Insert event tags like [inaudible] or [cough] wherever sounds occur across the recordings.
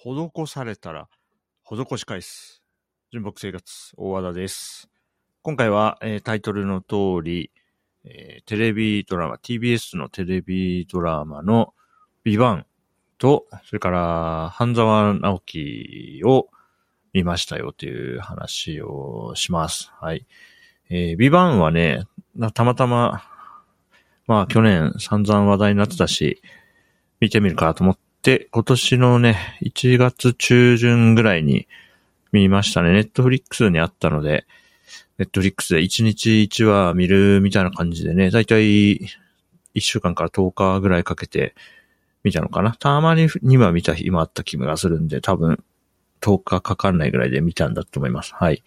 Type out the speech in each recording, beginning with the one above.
施されたら、施し返す。純木生活、大和田です。今回は、えータイトルの通り、えーテレビドラマ、TBS のテレビドラマのビバンと、それから、半沢直樹を見ましたよという話をします。はい。えービバンはね、たまたま、まあ去年散々話題になってたし、見てみるかと思ってて、今年のね、1月中旬ぐらいに見ましたね。ネットフリックスにあったので、ネットフリックスで1日1話見るみたいな感じでね、だいたい1週間から10日ぐらいかけて見たのかな。たまに2話見た日もあった気がするんで、多分10日かかんないぐらいで見たんだと思います。はい。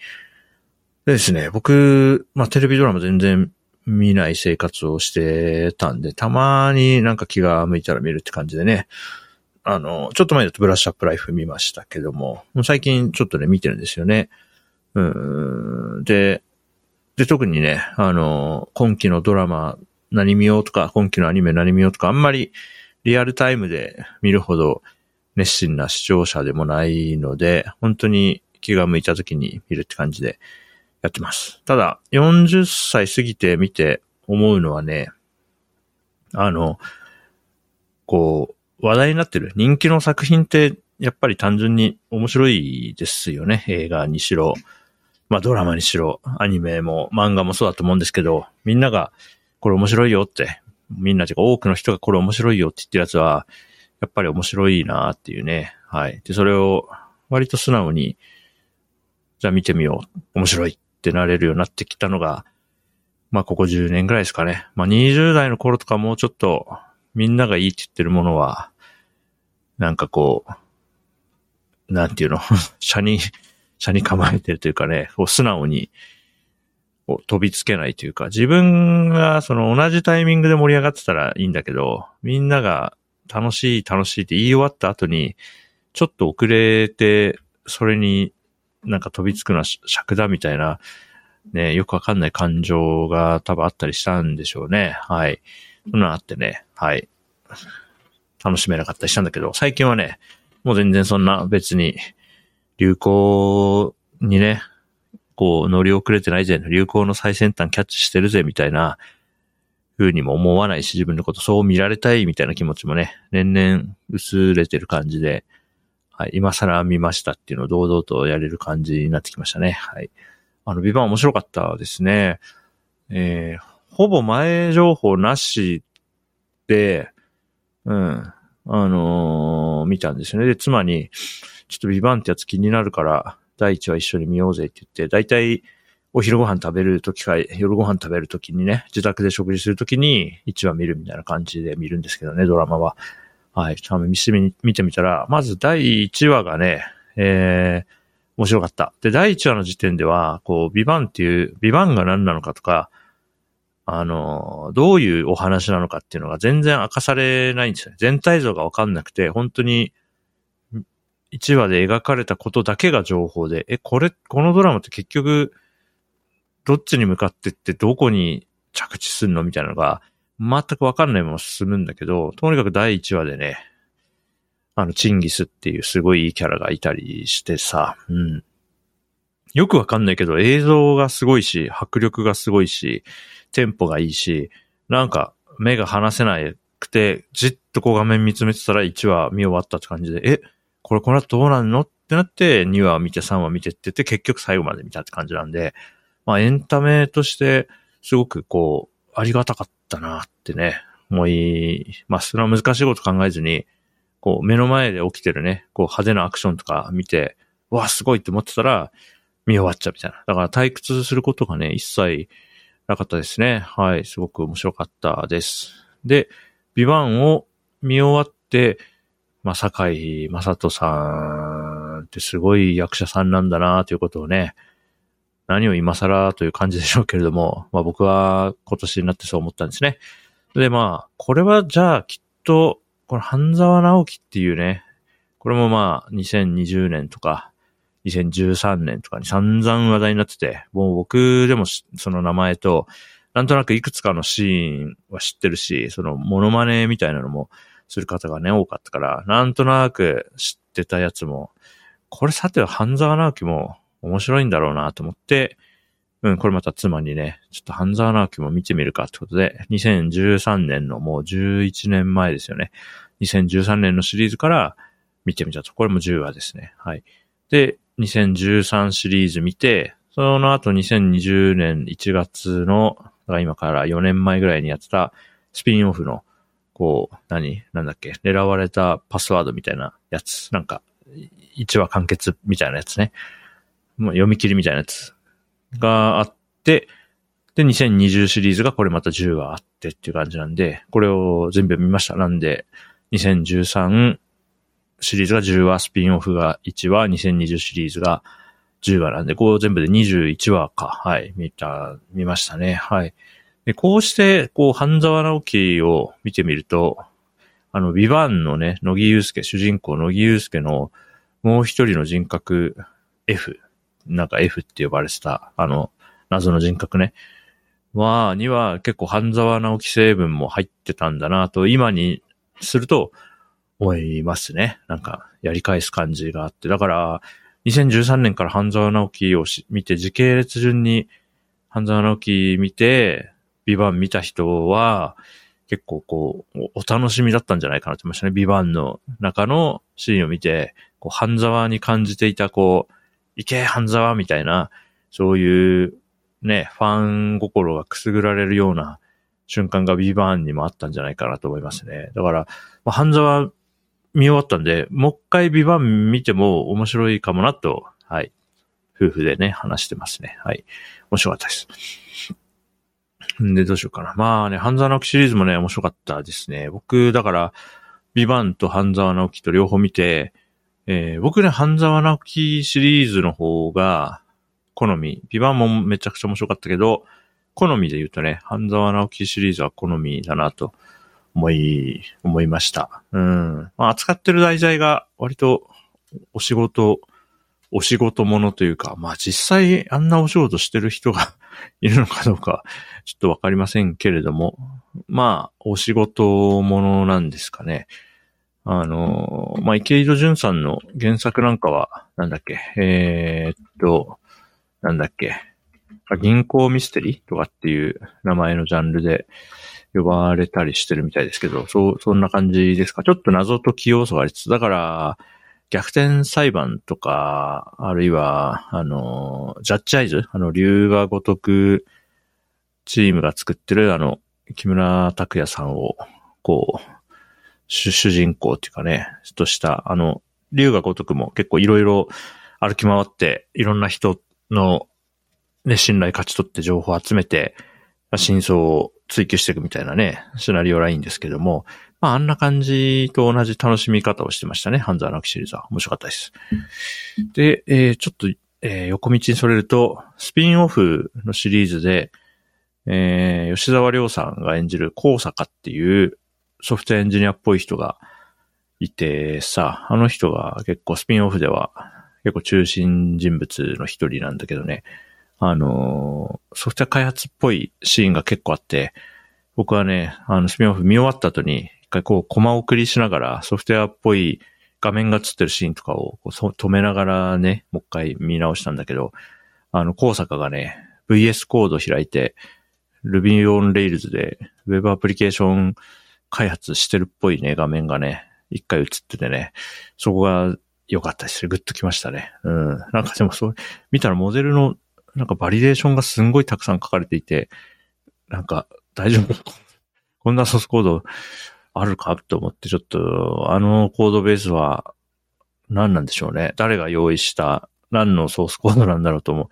でですね、僕、まあテレビドラマ全然見ない生活をしてたんで、たまになんか気が向いたら見るって感じでね、あの、ちょっと前だとブラッシュアップライフ見ましたけども、も最近ちょっとね、見てるんですよね。うん。で、で、特にね、あの、今期のドラマ何見ようとか、今期のアニメ何見ようとか、あんまりリアルタイムで見るほど熱心な視聴者でもないので、本当に気が向いた時に見るって感じでやってます。ただ、40歳過ぎて見て思うのはね、あの、こう、話題になってる人気の作品って、やっぱり単純に面白いですよね。映画にしろ、まあドラマにしろ、アニメも漫画もそうだと思うんですけど、みんながこれ面白いよって、みんなというか多くの人がこれ面白いよって言ってるやつは、やっぱり面白いなっていうね。はい。で、それを割と素直に、じゃあ見てみよう。面白いってなれるようになってきたのが、まあここ10年ぐらいですかね。まあ20代の頃とかもうちょっとみんながいいって言ってるものは、なんかこう、なんていうの、[laughs] 車に、車に構えてるというかね、こう素直に、こう飛びつけないというか、自分がその同じタイミングで盛り上がってたらいいんだけど、みんなが楽しい楽しいって言い終わった後に、ちょっと遅れて、それになんか飛びつくのは尺だみたいな、ね、よくわかんない感情が多分あったりしたんでしょうね。はい。そんなのあってね、はい。楽しめなかったりしたんだけど、最近はね、もう全然そんな別に流行にね、こう乗り遅れてないぜ、流行の最先端キャッチしてるぜみたいな風にも思わないし、自分のことそう見られたいみたいな気持ちもね、年々薄れてる感じで、はい、今更見ましたっていうのを堂々とやれる感じになってきましたね。はい。あの、ビバン面白かったですね。えー、ほぼ前情報なしで、うん。あのー見たんですよね。で、妻に、ちょっとビバンってやつ気になるから、第一話一緒に見ようぜって言って、だいたいお昼ご飯食べるときか、夜ご飯食べるときにね、自宅で食事するときに一話見るみたいな感じで見るんですけどね、ドラマは。はい。ちゃんと見てみ見てみたら、まず第一話がね、えー、面白かった。で、第一話の時点では、こう、ビバンっていう、ビバンが何なのかとか、あの、どういうお話なのかっていうのが全然明かされないんですよね。全体像がわかんなくて、本当に、1話で描かれたことだけが情報で、え、これ、このドラマって結局、どっちに向かってってどこに着地するのみたいなのが、全くわかんないまま進むんだけど、とにかく第1話でね、あの、チンギスっていうすごいいいキャラがいたりしてさ、うん。よくわかんないけど、映像がすごいし、迫力がすごいし、テンポがいいし、なんか目が離せなくて、じっとこう画面見つめてたら1話見終わったって感じで、え、これこの後どうなんのってなって、2話見て3話見てって言って、結局最後まで見たって感じなんで、まあエンタメとして、すごくこう、ありがたかったなってね、思います。それは難しいこと考えずに、こう目の前で起きてるね、こう派手なアクションとか見て、うわ、すごいって思ってたら、見終わっちゃうみたいな。だから退屈することがね、一切なかったですね。はい。すごく面白かったです。で、ビバンを見終わって、まあ、坂井正人さんってすごい役者さんなんだなということをね、何を今更という感じでしょうけれども、まあ僕は今年になってそう思ったんですね。で、まあ、これはじゃあきっと、この半沢直樹っていうね、これもまあ2020年とか2013年とかに散々話題になってて、もう僕でもその名前と、なんとなくいくつかのシーンは知ってるし、そのモノマネみたいなのもする方がね、多かったから、なんとなく知っってたやつも、これさては半沢直樹も面白いんだろうなと思って、うん、これまた妻にね、ちょっと半沢直樹も見てみるかってことで、2013年のもう11年前ですよね。2013年のシリーズから見てみたと。これも10話ですね。はい。で、2013シリーズ見て、その後2020年1月の、今から4年前ぐらいにやってたスピンオフの、こう、何？なんだっけ？狙われたパスワードみたいなやつ。なんか、1話完結みたいなやつね。もう読み切りみたいなやつがあって、で、2020シリーズがこれまた10話あってっていう感じなんで、これを全部見ました。なんで、2013シリーズが10話、スピンオフが1話、2020シリーズが10話なんで、こう全部で21話か。はい、見た、見ましたね。はい。で、こうして、こう、半沢直樹を見てみると、あの、ビバンのね、野木祐介、主人公野木祐介のもう一人の人格 F、なんか F って呼ばれてた、あの、謎の人格ね。は、には結構半沢直樹成分も入ってたんだなと、今にすると思いますね。なんか、やり返す感じがあって。だから、2013年から半沢直樹を見て、時系列順に半沢直樹見て、ビバン見た人は、結構こう、お楽しみだったんじゃないかなと思いましたね。ビバンの中のシーンを見て、こう、半沢に感じていた、こう、いけ、半沢みたいな、そういうね、ファン心がくすぐられるような瞬間がビバンにもあったんじゃないかなと思いますね。だから、まあ、半沢見終わったんで、もう一回ビバン見ても面白いかもなと、はい。夫婦でね、話してますね。はい。面白かったです。んで、どうしようかな。まあね、半沢直樹シリーズもね、面白かったですね。僕、だから、ビバンと半沢直樹と両方見て、えー、僕ね、半沢直樹シリーズの方が、好み。ビバンもめちゃくちゃ面白かったけど、好みで言うとね、半沢直樹シリーズは好みだなと思い、思いました。うん。まあ、扱ってる題材が割とお仕事、お仕事ものというか、まあ実際あんなお仕事してる人が [laughs] いるのかどうか、ちょっとわかりませんけれども、まあ、お仕事ものなんですかね。あの、まあ、池井戸潤さんの原作なんかは、なんだっけ、えー、っと、なんだっけ、銀行ミステリーとかっていう名前のジャンルで呼ばれたりしてるみたいですけど、そう、そんな感じですか？ちょっと謎解き要素がありつつ、だから、逆転裁判とか、あるいは、あの、ジャッジアイズあの、竜が如くチームが作ってる、あの、木村拓哉さんを、こう、主人公っていうかね、とした、あの、竜が如くも結構いろいろ歩き回って、いろんな人の、ね、信頼勝ち取って情報を集めて、真相を追求していくみたいなね、シナリオラインですけども、まあ、あんな感じと同じ楽しみ方をしてましたね。半沢直樹シリーズは。面白かったです。で、えー、ちょっと、えー、横道にそれると、スピンオフのシリーズで、えー、吉沢亮さんが演じる高坂っていうソフトエンジニアっぽい人がいてさ、あの人が結構スピンオフでは結構中心人物の一人なんだけどね、あの、ソフトウェア開発っぽいシーンが結構あって、僕はね、あの、スピンオフ見終わった後に、一回こう、コマ送りしながら、ソフトウェアっぽい画面が映ってるシーンとかをこう止めながらね、もう一回見直したんだけど、あの、高坂がね、VS コード開いて、Ruby on Rails で Web アプリケーション開発してるっぽいね、画面がね、一回映っててね、そこが良かったですね。グッときましたね。うん。なんかでもそう、見たらモデルの、なんかバリデーションがすんごいたくさん書かれていて、なんか大丈夫？[laughs] こんなソースコードあるか？と思って、ちょっと、あのコードベースは何なんでしょうね？誰が用意した？何のソースコードなんだろうとも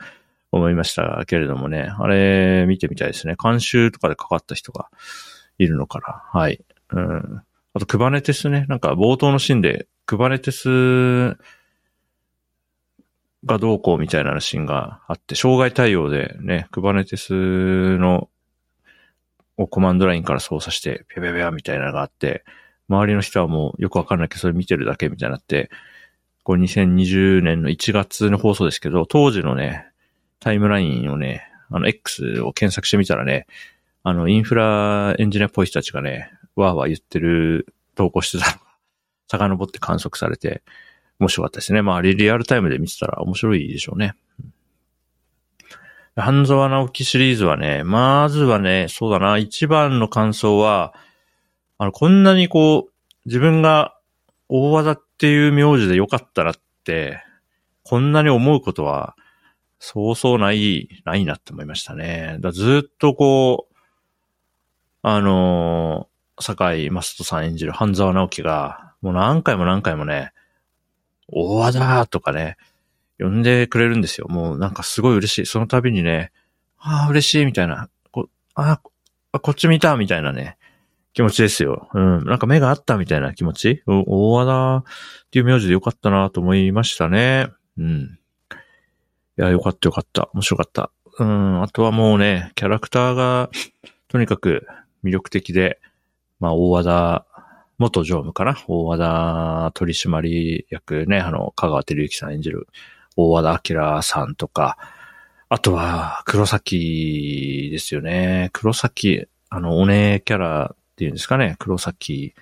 思いましたけれどもね。あれ見てみたいですね。監修とかでかかった人がいるのかな？はい。うん。あと、クバネテスね。なんか冒頭のシーンでクバネテスがどうこうみたいなシーンがあって、障害対応でね、クバネテスのをコマンドラインから操作して、ぴゃぴゃぴゃみたいなのがあって、周りの人はもうよくわかんないけど、それ見てるだけみたいになって、これ2020年の1月の放送ですけど、当時のね、タイムラインをね、あの X を検索してみたらね、あのインフラエンジニアっぽい人たちがね、わーわー言ってる投稿してたの遡って観測されて、面白かったですね。まあ、リアルタイムで見てたら面白いでしょうね。半沢直樹シリーズはね、まずはね、そうだな、一番の感想は、あの、こんなにこう、自分が大技っていう名字でよかったらって、こんなに思うことは、そうそうない、ないなって思いましたね。だずっとこう、あのー、坂井マストさん演じる半沢直樹が、もう何回も何回もね、大技とかね、呼んでくれるんですよ。もうなんかすごい嬉しい。その度にね、ああ、嬉しいみたいな。こああ、こっち見たみたいなね、気持ちですよ。うん。なんか目があったみたいな気持ち？大和田っていう名字でよかったなと思いましたね。うん。いや、よかったよかった。面白かった。うん。あとはもうね、キャラクターが、とにかく魅力的で、まあ、大和田元常務かな？大和田取締役ね、あの、香川照之さん演じる大和田明さんとか、あとは、黒崎ですよね。黒崎、あの、お姉キャラっていうんですかね。黒崎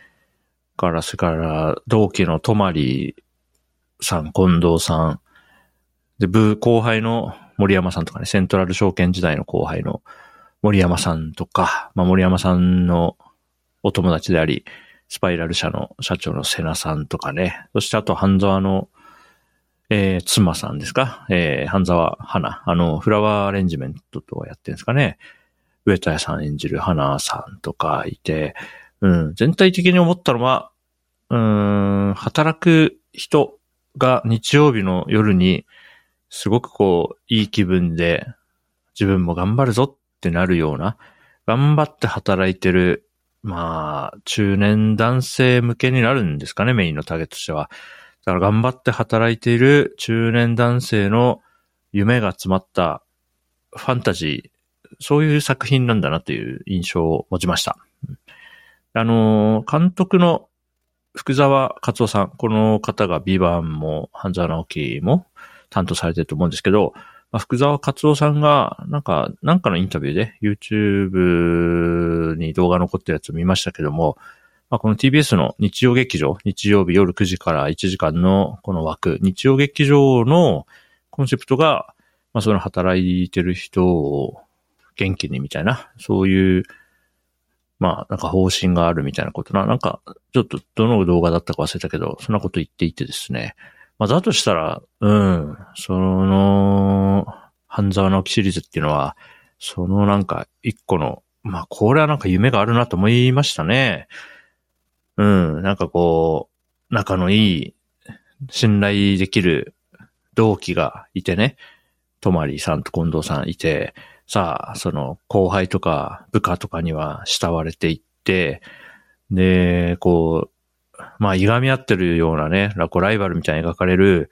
から、それから、同期の泊さん、近藤さん、で、部後輩の森山さんとかね、セントラル証券時代の後輩の森山さんとか、まあ、森山さんのお友達であり、スパイラル社の社長の瀬名さんとかね、そしてあと半沢のえー、妻さんですかえー、半沢花。あの、フラワーアレンジメントとかやってるんですかね。上田屋さん演じる花さんとかいて、うん、全体的に思ったのは、うん、働く人が日曜日の夜に、すごくこう、いい気分で、自分も頑張るぞってなるような、頑張って働いてる、まあ、中年男性向けになるんですかね、メインのターゲットとしては。だから頑張って働いている中年男性の夢が詰まったファンタジー、そういう作品なんだなという印象を持ちました。あの、監督の福沢克夫さん、この方がビバンも半沢直樹も担当されてると思うんですけど、まあ、福沢克夫さんが、なんか、なんかのインタビューで YouTube に動画残ってるやつを見ましたけども、まあ、この TBS の日曜劇場、日曜日夜9時から1時間のこの枠、日曜劇場のコンセプトが、まあ、その働いてる人を元気にみたいな、そういう、まあ、なんか方針があるみたいなことな、なんか、ちょっとどの動画だったか忘れたけど、そんなこと言っていてですね。まあ、だとしたら、うん、その、半沢直樹シリーズっていうのは、そのなんか一個の、まあ、これはなんか夢があるなと思いましたね。うん、なんかこう、仲のいい、信頼できる同期がいてね、とまりさんと近藤さんいて、さあ、その後輩とか部下とかには慕われていって、で、こう、まあ、いがみ合ってるようなね、ラコライバルみたいに描かれる、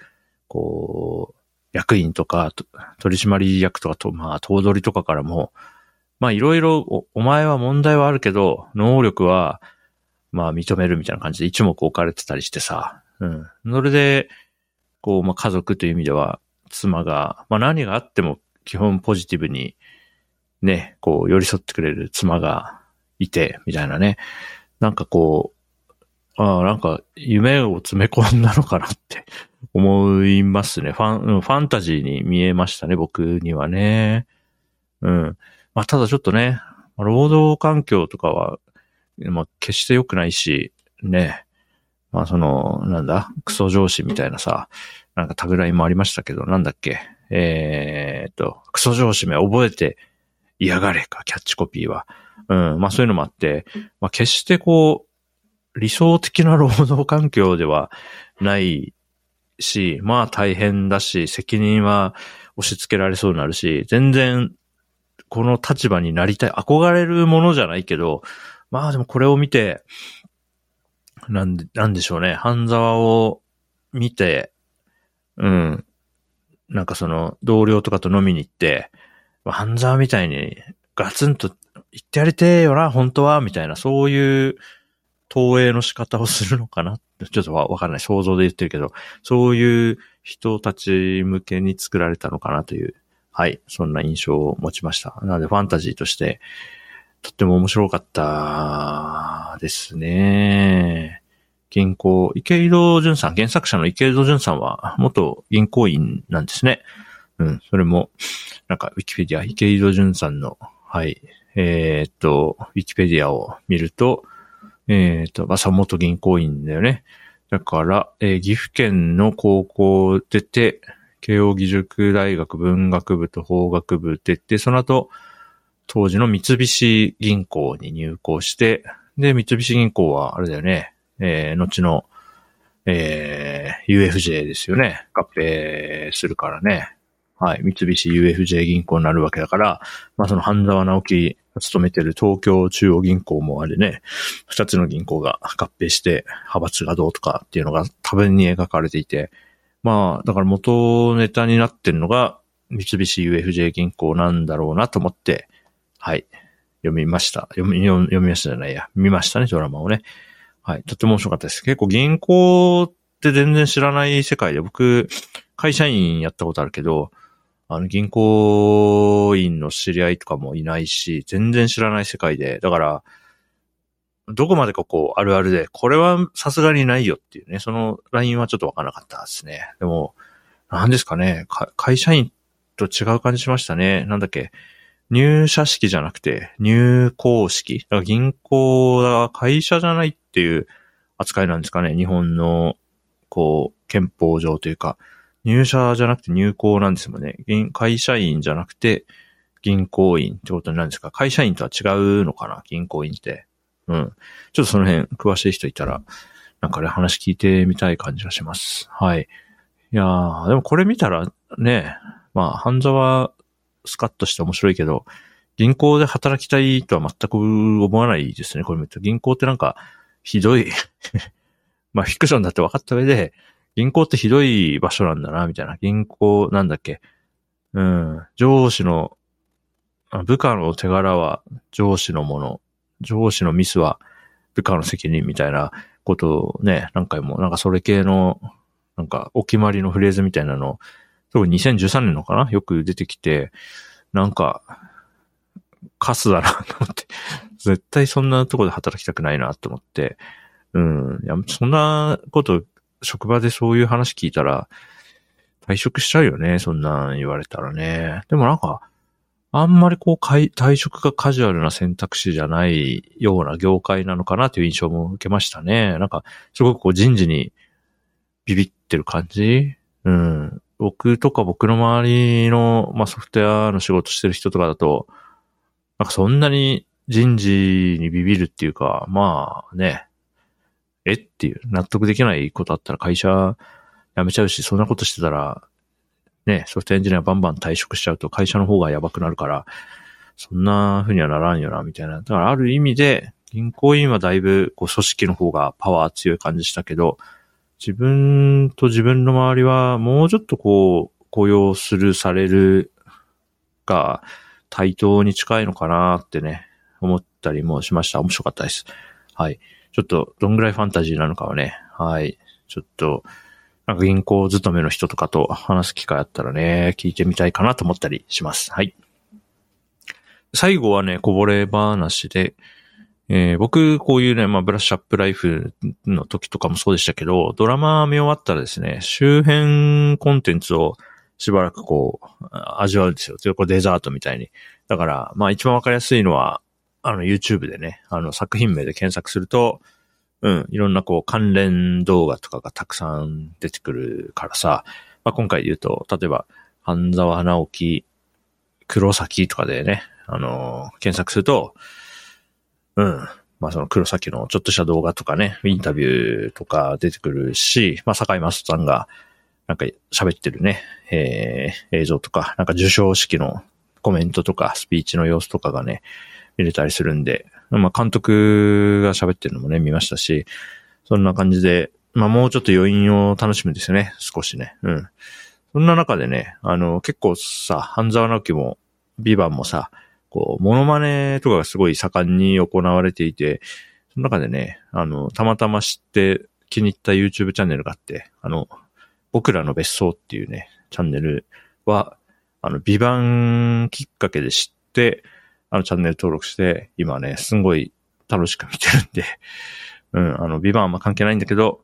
こう、役員とか、取締役とかと、まあ、頭取とかからも、まあ、いろいろ、お前は問題はあるけど、能力は、まあ認めるみたいな感じで一目置かれてたりしてさ、うん。それで、こう、まあ家族という意味では、妻が、まあ何があっても基本ポジティブに、ね、こう寄り添ってくれる妻がいて、みたいなね。なんかこう、ああ、なんか夢を詰め込んだのかなって [laughs] 思いますね。ファン、ファンタジーに見えましたね、僕にはね。うん。まあただちょっとね、労働環境とかはまあ、決して良くないし、ね。まあ、その、なんだ、クソ上司みたいなさ、なんかタグラインもありましたけど、なんだっけ？えー、っと、クソ上司名覚えて嫌がれか、キャッチコピーは。うん、まあそういうのもあって、まあ決してこう、理想的な労働環境ではないし、まあ大変だし、責任は押し付けられそうになるし、全然この立場になりたい、憧れるものじゃないけど、まあでもこれを見て、なんで、なんでしょうね。半沢を見て、うん。なんかその、同僚とかと飲みに行って、半沢みたいにガツンと言ってやりてえよな、本当は、みたいな、そういう投影の仕方をするのかな [laughs] ちょっとわかんない。想像で言ってるけど、そういう人たち向けに作られたのかなという、はい、そんな印象を持ちました。なので、ファンタジーとして、とっても面白かったですね。銀行、池井戸淳さん、原作者の池井戸淳さんは元銀行員なんですね。うん、それも、なんか、ウィキペディア、池井戸淳さんの、はい、えー、っと、ウィキペディアを見ると、えー、と、まあ、元銀行員だよね。だから、えー、岐阜県の高校出て、慶応義塾大学文学部と法学部出て、その後、当時の三菱銀行に入行して、で、三菱銀行は、あれだよね、えー、後の、えー、UFJ ですよね。合併するからね。はい。三菱 UFJ 銀行になるわけだから、まあその半沢直樹勤めてる東京中央銀行もあれね、二つの銀行が合併して派閥がどうとかっていうのが多分に描かれていて、まあだから元ネタになってるのが三菱 UFJ 銀行なんだろうなと思って、はい。読みました。読み、読みましたじゃないや。見ましたね、ドラマをね。はい。とっても面白かったです。結構銀行って全然知らない世界で、僕、会社員やったことあるけど、あの、銀行員の知り合いとかもいないし、全然知らない世界で、だから、どこまでかこう、あるあるで、これはさすがにないよっていうね、そのラインはちょっとわからなかったですね。でも、何ですかね、か会社員と違う感じしましたね。なんだっけ、入社式じゃなくて、入校式。だから銀行が会社じゃないっていう扱いなんですかね。日本の、こう、憲法上というか、入社じゃなくて入校なんですもんね。会社員じゃなくて銀行員ってことになるんですか？会社員とは違うのかな？銀行員って。うん。ちょっとその辺詳しい人いたら、なんかね、話聞いてみたい感じがします。はい。いやー、でもこれ見たらね、まあ、半沢スカッとして面白いけど、銀行で働きたいとは全く思わないですね、これ見ると。銀行ってなんか、ひどい [laughs] まあ、フィクションだって分かった上で、銀行ってひどい場所なんだな、みたいな。銀行、なんだっけ？うん。上司の、部下の手柄は上司のもの。上司のミスは部下の責任みたいなことをね、何回も、なんかそれ系の、なんかお決まりのフレーズみたいなの、特に2013年のかな？よく出てきて、なんか、カスだなと思って、絶対そんなとこで働きたくないなと思って、うん。いや、そんなこと職場でそういう話聞いたら、退職しちゃうよね。そんなん言われたらね。でもなんか、あんまりこう、退職がカジュアルな選択肢じゃないような業界なのかなという印象も受けましたね。なんか、すごくこう人事にビビってる感じ？うん。僕とか僕の周りの、まあ、ソフトウェアの仕事してる人とかだと、なんかそんなに人事にビビるっていうか、まあね、えっていう、納得できないことあったら会社辞めちゃうし、そんなことしてたら、ね、ソフトエンジニアバンバン退職しちゃうと会社の方がやばくなるから、そんな風にはならんよな、みたいな。だからある意味で、銀行員はだいぶ、こう、組織の方がパワー強い感じしたけど、自分と自分の周りは、もうちょっとこう、雇用する、されるが、対等に近いのかなってね、思ったりもしました。面白かったです。はい。ちょっとどんぐらいファンタジーなのかはね、はい。ちょっと、なんか銀行勤めの人とかと話す機会あったらね、聞いてみたいかなと思ったりします。はい。最後はね、こぼれ話で、えー、僕、こういうね、まあ、ブラッシュアップライフの時とかもそうでしたけど、ドラマ見終わったらですね、周辺コンテンツをしばらくこう、味わうんですよ。これデザートみたいに。だから、まあ一番わかりやすいのは、あの、YouTube でね、あの、作品名で検索すると、うん、いろんなこう、関連動画とかがたくさん出てくるからさ、まあ、今回で言うと、例えば、半沢直樹、黒崎とかでね、あのー、検索すると、うん、まあその黒崎のちょっとした動画とかね、インタビューとか出てくるし、まあ坂井正人さんが、なんか喋ってるね、えー、映像とか、なんか受賞式のコメントとか、スピーチの様子とかがね、見れたりするんで、まあ監督が喋ってるのもね、見ましたし、そんな感じで、まあもうちょっと余韻を楽しむんですよね、少しね。うん。そんな中でね、あの、結構さ、半沢直樹も、ビバンもさ、こう、モノマネとかがすごい盛んに行われていて、その中でね、あの、たまたま知って気に入った YouTube チャンネルがあって、あの、僕らの別荘っていうね、チャンネルは、あの、ビバンきっかけで知って、あのチャンネル登録して、今ね、すんごい楽しく見てるんで、[laughs] うん、あの、ビバンはま関係ないんだけど、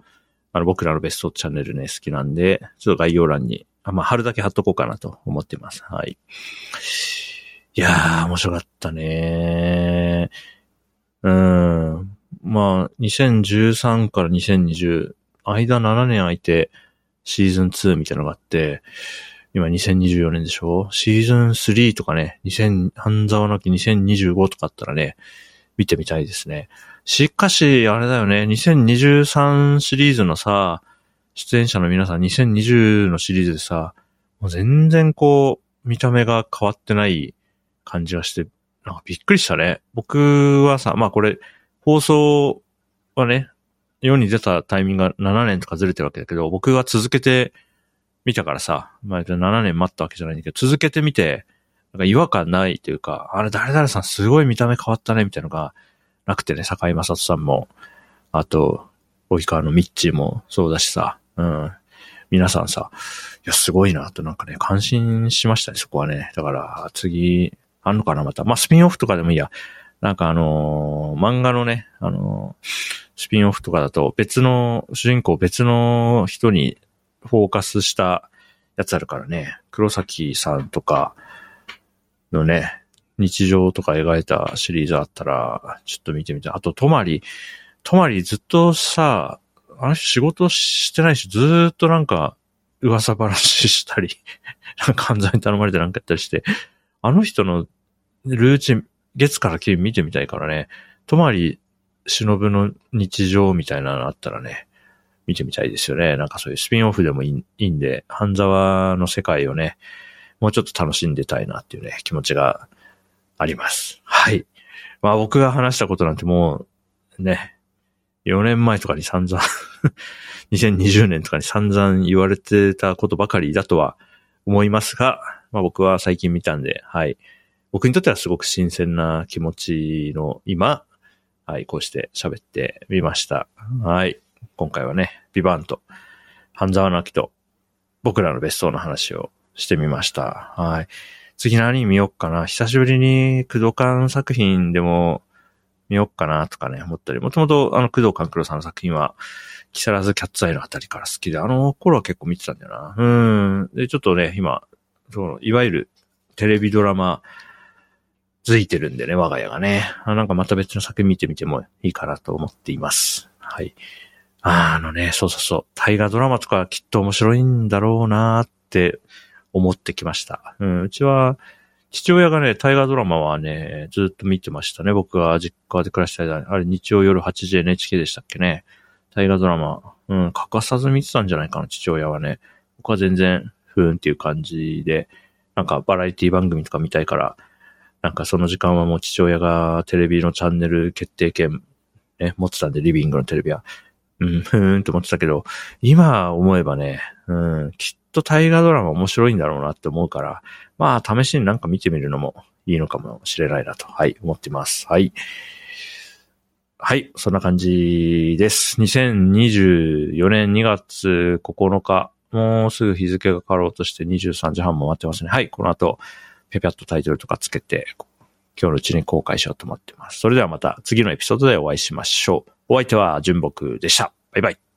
あの、僕らのベストチャンネルね、好きなんで、ちょっと概要欄に、あまあ、貼るだけ貼っとこうかなと思ってます。はい。いやー、面白かったねうん。まあ、2013から2020、間7年空いて、シーズン2みたいなのがあって、今2024年でしょ？シーズン3とかね、2000、半沢なき2025とかあったらね、見てみたいですね。しかし、あれだよね、2023シリーズのさ、出演者の皆さん2020のシリーズでさ、もう全然こう、見た目が変わってない感じがして、なんかびっくりしたね。僕はさ、まあこれ、放送はね、世に出たタイミングが7年とかずれてるわけだけど、僕が続けて見たからさ、まあ7年待ったわけじゃないんだけど、続けてみて、なんか違和感ないというか、あれ誰々さんすごい見た目変わったねみたいなのがなくてね、坂井正人さんも、あと、及川のミッチーもそうだしさ、うん。皆さんさ、いや、すごいなとなんかね、感心しましたね、そこはね。だから、次、あんのかな、また。まあ、スピンオフとかでもいいや。なんかあのー、漫画のね、あのー、スピンオフとかだと別の、主人公別の人にフォーカスしたやつあるからね、黒崎さんとかのね、日常とか描いたシリーズあったら、ちょっと見てみたい。あと、とまり、とまりずっとさ、あの人仕事してないし、ずっとなんか、噂話したり、[laughs] なんか犯罪に頼まれてなんかやったりして、あの人のルーチン、月から金見てみたいからね、とまり忍の日常みたいなのあったらね、見てみたいですよね。なんかそういうスピンオフでもいいんで、半沢の世界をね、もうちょっと楽しんでたいなっていうね、気持ちがあります。はい。まあ僕が話したことなんてもう、ね、4年前とかに散々 [laughs] 2020年とかに散々言われてたことばかりだとは思いますが、まあ僕は最近見たんで、はい。僕にとってはすごく新鮮な気持ちの今、はい、こうして喋ってみました。はい。今回はね、ビバンと、半沢直樹と、僕らの別荘の話をしてみました。はい。次何見よっかな？久しぶりに、工藤館作品でも見よっかなとかね、思ったり。もともと、あの、工藤官九郎さんの作品は、木更津キャッツアイのあたりから好きで、あの頃は結構見てたんだよな。うん。で、ちょっとね、今、その、いわゆるテレビドラマづいてるんでね、我が家がね。なんかまた別の作品見てみてもいいかなと思っています。はい。あのね、そうそうそう。大河ドラマとかきっと面白いんだろうなって思ってきました。うん、うちは、父親がね、大河ドラマはね、ずっと見てましたね。僕が実家で暮らした間。あれ、日曜夜8時 NHK でしたっけね。大河ドラマ。うん、欠かさず見てたんじゃないかな、父親はね。僕は全然、ふーんっていう感じで、なんかバラエティ番組とか見たいから、なんかその時間はもう父親がテレビのチャンネル決定権、ね、持ってたんで、リビングのテレビは。うん、ふーんと思ってたけど、今思えばね、うん、きっと大河ドラマ面白いんだろうなって思うから、まあ試しになんか見てみるのもいいのかもしれないなと、はい、思ってます。はい。はい、そんな感じです。2024年2月9日、もうすぐ日付が変わろうとして23時半も待ってますね。はい、この後、ペペッとタイトルとかつけて、今日のうちに公開しようと思ってます。それではまた次のエピソードでお会いしましょう。お相手は純木でした。バイバイ。